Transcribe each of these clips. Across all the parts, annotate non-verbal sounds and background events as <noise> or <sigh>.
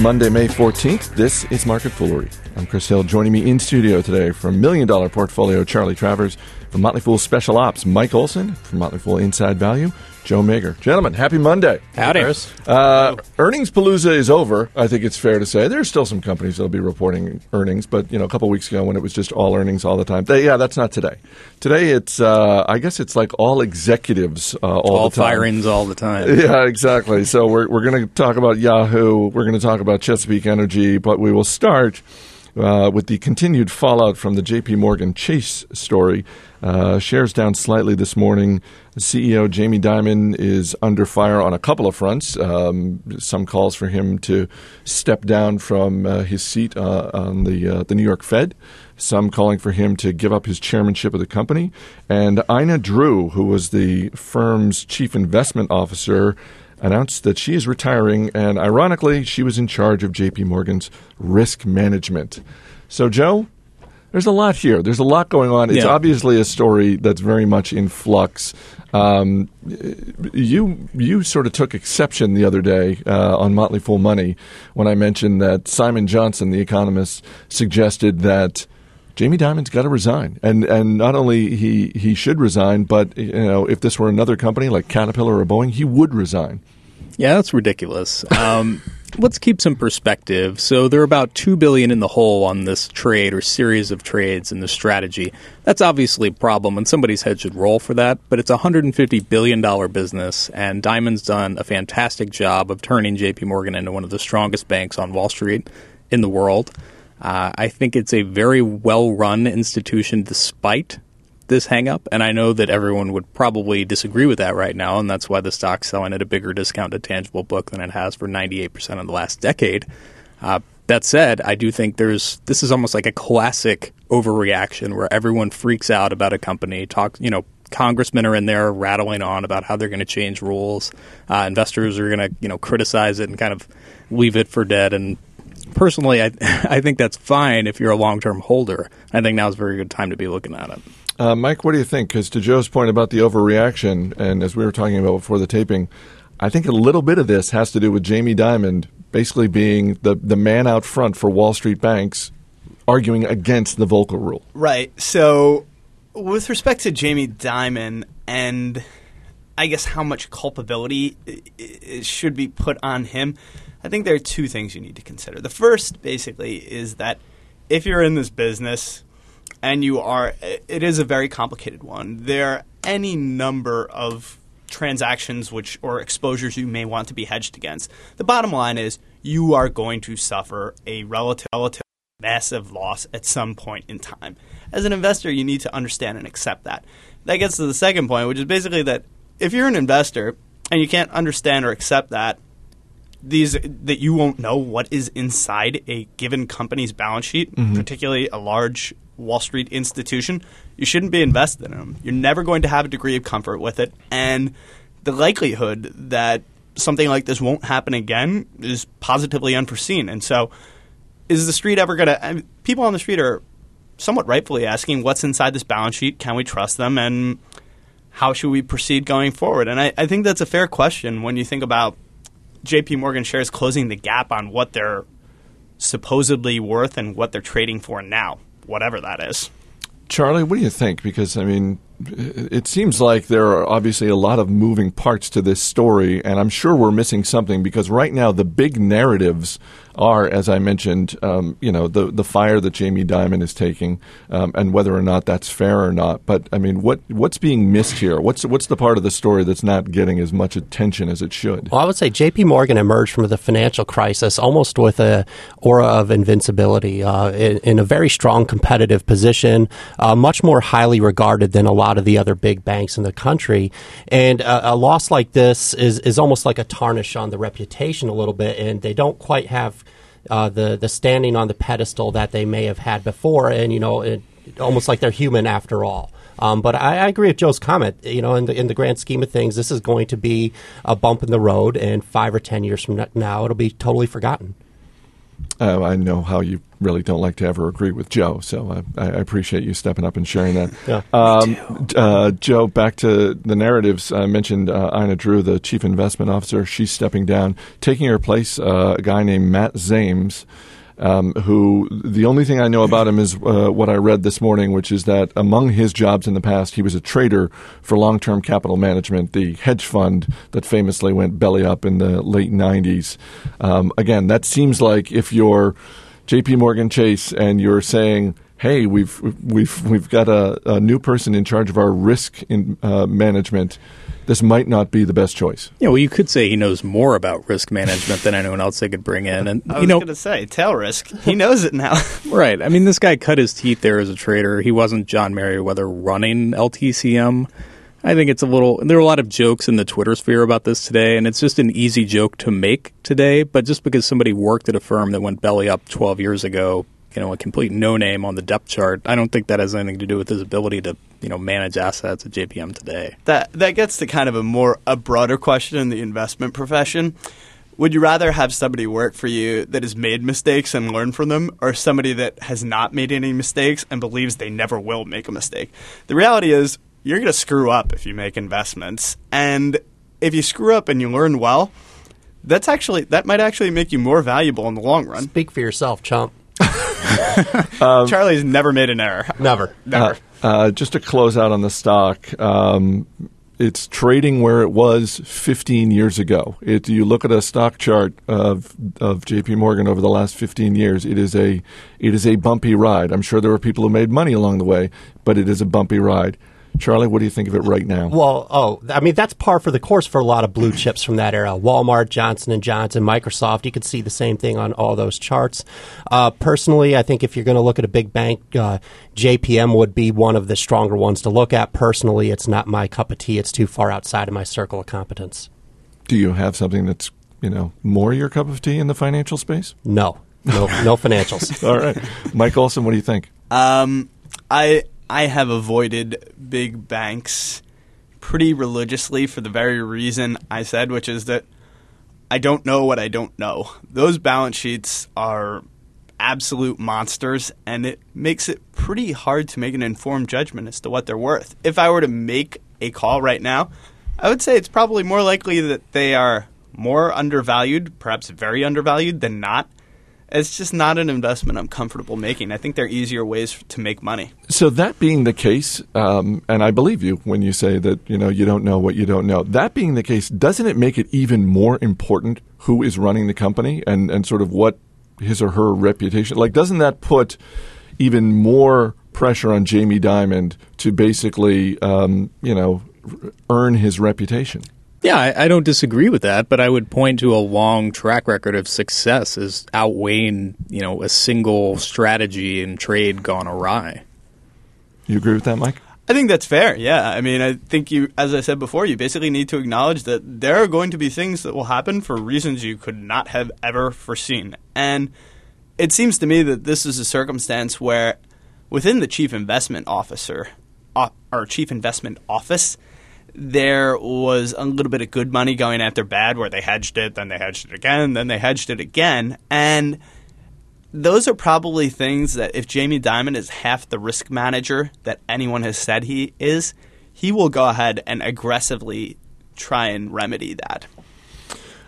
Monday, May 14th. This is Market Foolery. I'm Chris Hill. Joining me in studio today from Million Dollar Portfolio, Charlie Travers. From Motley Fool Special Ops, Mike Olson. From Motley Fool Inside Value, Joe Magyer. Gentlemen, happy Monday. Howdy. Uh, earnings palooza is over. I think it's fair to say there's still some companies that'll be reporting earnings, but you know, a couple weeks ago when it was just all earnings all the time. They, yeah, that's not today. Today it's, uh, I guess it's like all executives uh, all, all the time. firings all the time. <laughs> Yeah, exactly. So we're we're going to talk about Yahoo. We're going to talk about Chesapeake Energy, but we will start. Uh, with the continued fallout from the J.P. Morgan Chase story, uh, shares down slightly this morning. CEO Jamie Dimon is under fire on a couple of fronts. Um, some calls for him to step down from uh, his seat uh, on the uh, the New York Fed. Some calling for him to give up his chairmanship of the company. And Ina Drew, who was the firm's chief investment officer, announced that she is retiring, and ironically, she was in charge of JP Morgan's risk management. So, Joe, there's a lot here. There's a lot going on. It's Yeah. obviously a story that's very much in flux. Um, you you sort of took exception the other day uh, on Motley Fool Money when I mentioned that Simon Johnson, the economist, suggested that Jamie Dimon's got to resign, and and not only he he should resign, but you know if this were another company like Caterpillar or Boeing, he would resign. Yeah, that's ridiculous. Um, <laughs> let's keep some perspective. So they're about two billion in the hole on this trade or series of trades in the strategy. That's obviously a problem, and somebody's head should roll for that. But it's a hundred and fifty billion dollar business, and Dimon's done a fantastic job of turning J.P. Morgan into one of the strongest banks on Wall Street in the world. Uh, I think it's a very well run institution, despite this hang up, and I know that everyone would probably disagree with that right now, and that's why the stock's selling at a bigger discount to tangible book than it has for 98% of the last decade. Uh, that said, I do think there's this is almost like a classic overreaction where everyone freaks out about a company. Talk, you know, congressmen are in there rattling on about how they're going to change rules. Uh, investors are going to, you know, criticize it and kind of leave it for dead. And personally, I <laughs> I think that's fine if you're a long term holder. I think now is a very good time to be looking at it. Uh, Mike, what do you think? Because to Joe's point about the overreaction, and as we were talking about before the taping, I think a little bit of this has to do with Jamie Dimon basically being the, the man out front for Wall Street banks arguing against the Volcker rule. Right. So, with respect to Jamie Dimon and I guess how much culpability should be put on him, I think there are two things you need to consider. The first, basically, is that if you're in this business and you are, it is a very complicated one. There are any number of transactions which or exposures you may want to be hedged against. The bottom line is you are going to suffer a relative, relative massive loss at some point in time. As an investor, you need to understand and accept that. That gets to the second point, which is basically that if you're an investor and you can't understand or accept that these that you won't know what is inside a given company's balance sheet, mm-hmm. particularly a large Wall Street institution, you shouldn't be invested in them. You're never going to have a degree of comfort with it, and the likelihood that something like this won't happen again is positively unforeseen. And so, is the street ever going to? People on the street are somewhat rightfully asking, "What's inside this balance sheet? Can we trust them?" and how should we proceed going forward? And I, I think that's a fair question when you think about JP Morgan shares closing the gap on what they're supposedly worth and what they're trading for now, whatever that is. Charlie, what do you think? Because, I mean, it seems like there are obviously a lot of moving parts to this story, and I'm sure we're missing something because right now the big narratives are, as I mentioned, um, you know, the the fire that Jamie Dimon is taking, um, and whether or not that's fair or not. But I mean, what what's being missed here? What's what's the part of the story that's not getting as much attention as it should? Well, I would say J.P. Morgan emerged from the financial crisis almost with a aura of invincibility, uh, in, in a very strong competitive position, uh, much more highly regarded than a lot of the other big banks in the country. And uh, a loss like this is is almost like a tarnish on the reputation a little bit, and they don't quite have. Uh, the the standing on the pedestal that they may have had before, and you know, it, almost like they're human after all. Um, but I, I agree with Joe's comment. You know, in the in the grand scheme of things, this is going to be a bump in the road, and five or ten years from now, it'll be totally forgotten. Uh, I know how you really don't like to ever agree with Joe, so I, I appreciate you stepping up and sharing that. Yeah. Um, uh, Joe, back to the narratives. I mentioned uh, Ina Drew, the chief investment officer. She's stepping down, taking her place. Uh, a guy named Matt Zames. Um, who the only thing I know about him is uh, what I read this morning, which is that among his jobs in the past, he was a trader for long term capital management, the hedge fund that famously went belly up in the late 90s. Um, again, that seems like if you're JP Morgan Chase and you're saying, hey, we've, we've, we've got a, a new person in charge of our risk in, uh, management this might not be the best choice. Yeah, well, you could say he knows more about risk management than anyone else they could bring in. And I was you know, going to say tail risk. He knows it now. <laughs> right? I mean, this guy cut his teeth there as a trader. He wasn't John Meriwether running LTCM. I think it's a little. There are a lot of jokes in the Twitter sphere about this today, and it's just an easy joke to make today. But just because somebody worked at a firm that went belly up 12 years ago you know a complete no name on the depth chart. I don't think that has anything to do with his ability to you know manage assets at JPM today. That that gets to kind of a more a broader question in the investment profession. Would you rather have somebody work for you that has made mistakes and learn from them, or somebody that has not made any mistakes and believes they never will make a mistake? The reality is, you're going to screw up if you make investments, and if you screw up and you learn well, that's actually that might actually make you more valuable in the long run. Speak for yourself, chump. <laughs> um, Charlie's never made an error. Never. Never. Uh, uh, just to close out on the stock, um, it's trading where it was 15 years ago. It, you look at a stock chart of of J.P. Morgan over the last 15 years. It is a it is a bumpy ride. I'm sure there were people who made money along the way, but it is a bumpy ride. Charlie, what do you think of it right now? Well, oh, I mean that's par for the course for a lot of blue chips from that era. Walmart, Johnson and Johnson, Microsoft. You could see the same thing on all those charts. Uh, personally, I think if you're going to look at a big bank, uh, JPM would be one of the stronger ones to look at. Personally, it's not my cup of tea. It's too far outside of my circle of competence. Do you have something that's you know more your cup of tea in the financial space? No, no, no financials. <laughs> all right, Mike Olson, what do you think? Um, I I have avoided big banks pretty religiously for the very reason I said, which is that I don't know what I don't know. Those balance sheets are absolute monsters, and it makes it pretty hard to make an informed judgment as to what they're worth. If I were to make a call right now, I would say it's probably more likely that they are more undervalued, perhaps very undervalued, than not it's just not an investment I'm comfortable making. I think there are easier ways to make money. So that being the case, um, and I believe you when you say that you know you don't know what you don't know. That being the case, doesn't it make it even more important who is running the company and and sort of what his or her reputation? Like, doesn't that put even more pressure on Jamie Dimon to basically um, you know earn his reputation? Yeah, I, I, don't disagree with that, but I would point to a long track record of success as outweighing, you know, a single strategy and trade gone awry. You agree with that, Mike? I think that's fair. Yeah, I mean, I think you, as I said before, you basically need to acknowledge that there are going to be things that will happen for reasons you could not have ever foreseen, and it seems to me that this is a circumstance where, within the chief investment officer, or chief investment office there was a little bit of good money going after bad where they hedged it, then they hedged it again, then they hedged it again. And those are probably things that if Jamie Dimon is half the risk manager that anyone has said he is, he will go ahead and aggressively try and remedy that.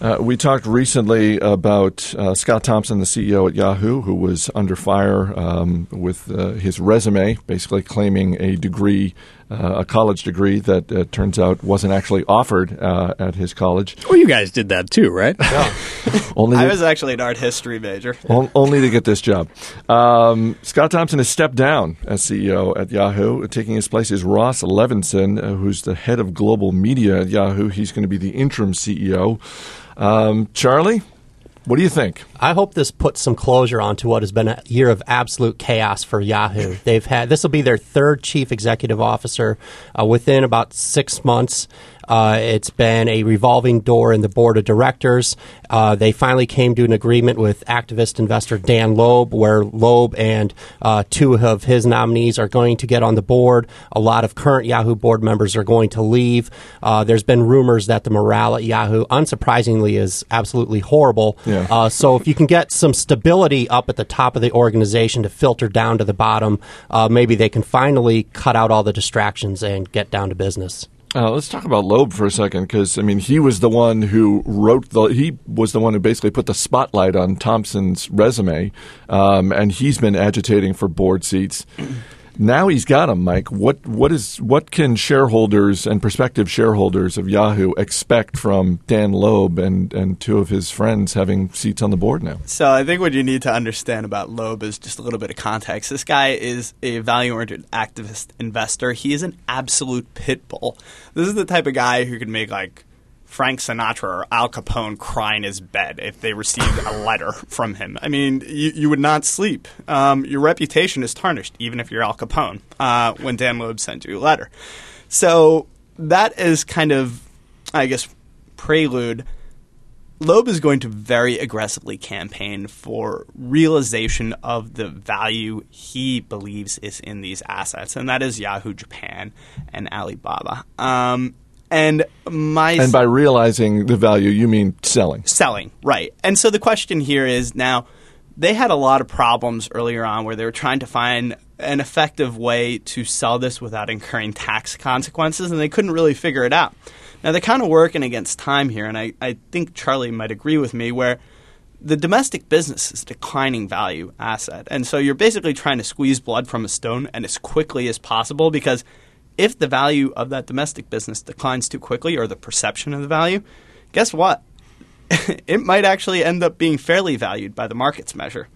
Uh, we talked recently about uh, Scott Thompson, the CEO at Yahoo, who was under fire um, with uh, his resume, basically claiming a degree, uh, a college degree that uh, turns out wasn't actually offered uh, at his college. Well, you guys did that too, right? Yeah. <laughs> only I was actually an art history major. On, only to get this job. Um, Scott Thompson has stepped down as CEO at Yahoo. Taking his place is Ross Levinsohn, who's the head of global media at Yahoo. He's going to be the interim CEO. Um, Charlie, what do you think? I hope this puts some closure onto what has been a year of absolute chaos for Yahoo. They've had this will be their third chief executive officer uh, within about six months. Uh, it's been a revolving door in the board of directors. Uh, they finally came to an agreement with activist investor Dan Loeb, where Loeb and uh, two of his nominees are going to get on the board. A lot of current Yahoo board members are going to leave. Uh, there's been rumors that the morale at Yahoo, unsurprisingly, is absolutely horrible. Yeah. Uh, so if you can get some stability up at the top of the organization to filter down to the bottom, uh, maybe they can finally cut out all the distractions and get down to business. Uh, let's talk about Loeb for a second, because I mean, he was the one who wrote the. He was the one who basically put the spotlight on Thompson's resume, um, and he's been agitating for board seats. Now he's got them, Mike. What what is what can shareholders and prospective shareholders of Yahoo expect from Dan Loeb and and two of his friends having seats on the board now? So I think what you need to understand about Loeb is just a little bit of context. This guy is a value-oriented activist investor. He is an absolute pit bull. This is the type of guy who could make like Frank Sinatra or Al Capone cry in his bed if they received a letter from him. I mean, you, you would not sleep. Um, your reputation is tarnished, even if you're Al Capone, uh, when Dan Loeb sends you a letter. So that is kind of, I guess, prelude. Loeb is going to very aggressively campaign for realization of the value he believes is in these assets, and that is Yahoo Japan and Alibaba. Um, and my And by realizing the value, you mean selling. selling, right. And so the question here is now they had a lot of problems earlier on where they were trying to find an effective way to sell this without incurring tax consequences, and they couldn't really figure it out. Now they're kind of working against time here, and I, I think Charlie might agree with me where the domestic business is a declining value asset. And so you're basically trying to squeeze blood from a stone and as quickly as possible because if the value of that domestic business declines too quickly or the perception of the value, guess what? <laughs> it might actually end up being fairly valued by the market's measure.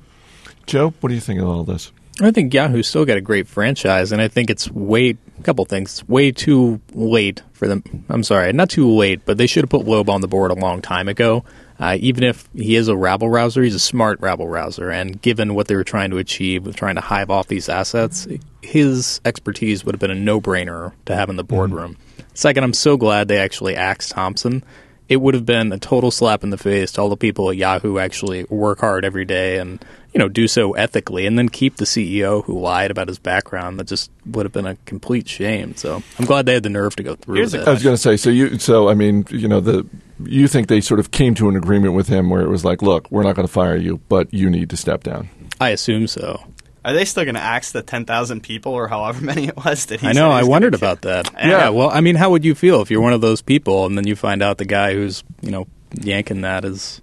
Joe, what do you think of all this? I think Yahoo's still got a great franchise, and I think it's way a couple things. It's way too late for them. I'm sorry, not too late, but they should have put Loeb on the board a long time ago. Uh, even if he is a rabble rouser, he's a smart rabble rouser, and given what they were trying to achieve with trying to hive off these assets, his expertise would have been a no-brainer to have in the boardroom. Second, I'm so glad they actually axed Thompson. It would have been a total slap in the face to all the people at Yahoo actually work hard every day and you know do so ethically, and then keep the CEO who lied about his background. That just would have been a complete shame. So I'm glad they had the nerve to go through Here's with it. I was going to say, so you, so I mean, you know, the you think they sort of came to an agreement with him where it was like, look, we're not going to fire you, but you need to step down. I assume so. Are they still going to axe the 10,000 people or however <laughs> many it was that he I know. he I wondered about that. Yeah. Yeah. Well, I mean, how would you feel if you're one of those people and then you find out the guy who's you know yanking that is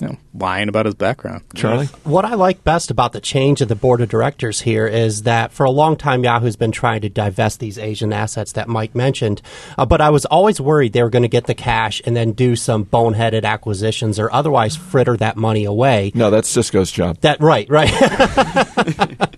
you know lying about his background? Charlie, What I like best about the change of the board of directors here is that for a long time, Yahoo's been trying to divest these Asian assets that Mike mentioned. Uh, but I was always worried they were going to get the cash and then do some boneheaded acquisitions or otherwise fritter that money away. no, that's Cisco's job. That right, right. <laughs> <laughs>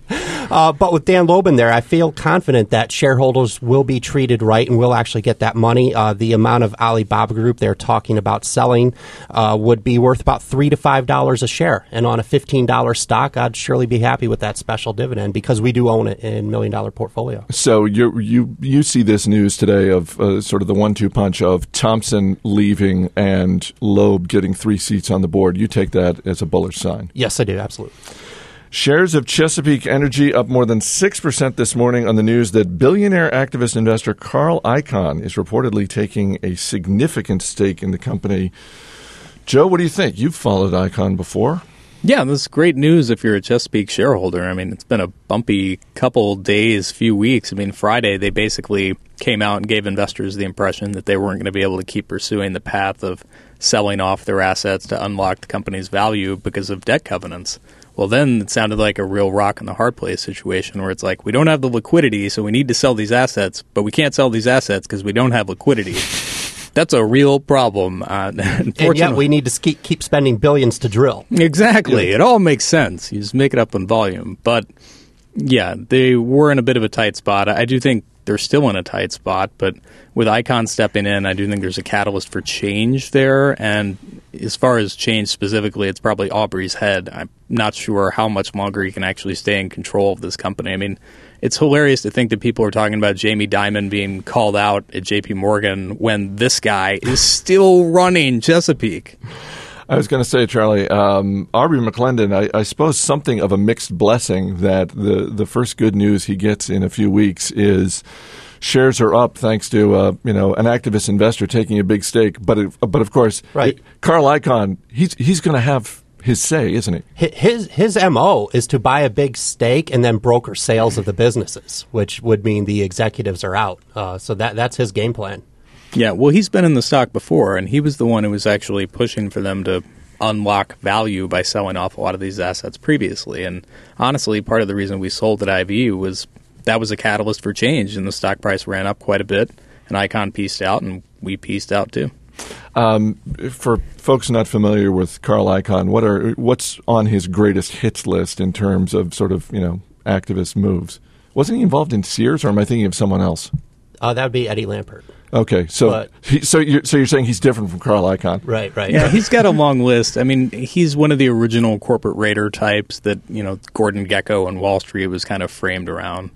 uh, but with Dan Loeb in there, I feel confident that shareholders will be treated right and will actually get that money. Uh, the amount of Alibaba Group they're talking about selling uh, would be worth about three to five dollars a share, and on a fifteen dollar stock, I'd surely be happy with that special dividend because we do own it in million dollar portfolio. So you you you see this news today of uh, sort of the one-two punch of Thompson leaving and Loeb getting three seats on the board. You take that as a bullish sign. Yes, I do absolutely. Shares of Chesapeake Energy up more than 6% this morning on the news that billionaire activist investor Carl Icahn is reportedly taking a significant stake in the company. Joe, what do you think? You've followed Icahn before. Yeah, this is great news if you're a Chesapeake shareholder. I mean, it's been a bumpy couple days, few weeks. I mean, Friday they basically came out and gave investors the impression that they weren't going to be able to keep pursuing the path of selling off their assets to unlock the company's value because of debt covenants. Well, then it sounded like a real rock in the hard place situation where it's like, we don't have the liquidity, so we need to sell these assets, but we can't sell these assets because we don't have liquidity. <laughs> That's a real problem. Uh, <laughs> And yet, we need to keep, keep spending billions to drill. Exactly. It all makes sense. You just make it up in volume. But yeah, they were in a bit of a tight spot. I do think they're still in a tight spot, but with Icahn stepping in, I do think there's a catalyst for change there. And as far as change specifically, it's probably Aubrey's head. I'm not sure how much longer he can actually stay in control of this company. I mean, it's hilarious to think that people are talking about Jamie Dimon being called out at J.P. Morgan when this guy is still running Chesapeake. I was going to say, Charlie, um, Aubrey McClendon, I, I, suppose something of a mixed blessing that the, the first good news he gets in a few weeks is shares are up thanks to uh, you know an activist investor taking a big stake. But it, but of course, right. It, Carl Icahn, he's he's going to have his say, isn't he? His his mo is to buy a big stake and then broker sales of the businesses, which would mean the executives are out. Uh, so that that's his game plan. Yeah, well, he's been in the stock before, and he was the one who was actually pushing for them to unlock value by selling off a lot of these assets previously. And honestly, part of the reason we sold at IV was that was a catalyst for change, and the stock price ran up quite a bit. And Icahn pieced out, and we pieced out too. Um, for folks not familiar with Carl Icahn, what are what's on his greatest hits list in terms of sort of you know activist moves? Wasn't he involved in Sears, or am I thinking of someone else? Uh, that would be Eddie Lampert. Okay, so but, he, so you're so you're saying he's different from Carl Icahn, right? Right. Yeah, he's got a long list. I mean, he's one of the original corporate raider types that you know Gordon Gekko and Wall Street was kind of framed around.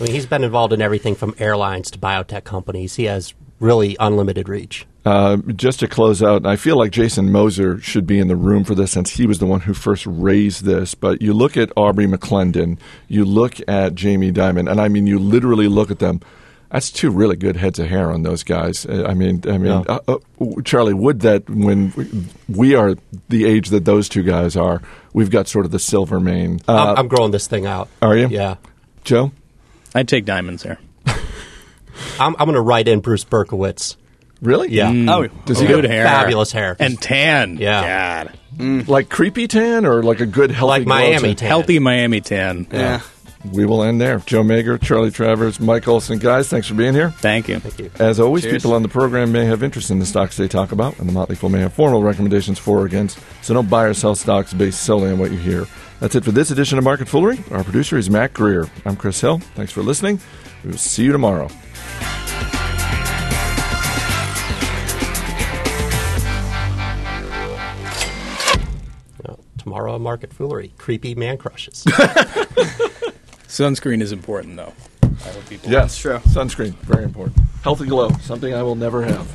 I mean, he's been involved in everything from airlines to biotech companies. He has really unlimited reach. Uh, just to close out, I feel like Jason Moser should be in the room for this since he was the one who first raised this. But you look at Aubrey McClendon, you look at Jamie Dimon, and I mean, you literally look at them. That's two really good heads of hair on those guys. Uh, I mean, I mean, yeah. uh, uh, Charlie, would that when we are the age that those two guys are, we've got sort of the silver mane. I'm, uh, I'm growing this thing out. Are you? Yeah. Joe. I'd take Dimon's there. <laughs> I'm, I'm going to write in Bruce Berkowitz. Really? Yeah. Mm. Oh, does he good hair? Fabulous hair and tan. Yeah. God. Mm. Like creepy tan or like a good healthy like Miami tan. Healthy Miami tan. Yeah. yeah. We will end there. Joe Magyer, Charlie Travers, Mike Olson. Guys, thanks for being here. Thank you. Thank you. As always, Cheers. people on the program may have interest in the stocks they talk about, and the Motley Fool may have formal recommendations for or against, so don't buy or sell stocks based solely on what you hear. That's it for this edition of Market Foolery. Our producer is Matt Greer. I'm Chris Hill. Thanks for listening. We will see you tomorrow. tomorrow Market Foolery. Creepy man crushes. <laughs> Sunscreen is important, though. Yes, true. Sunscreen, very important. Healthy glow, something I will never have.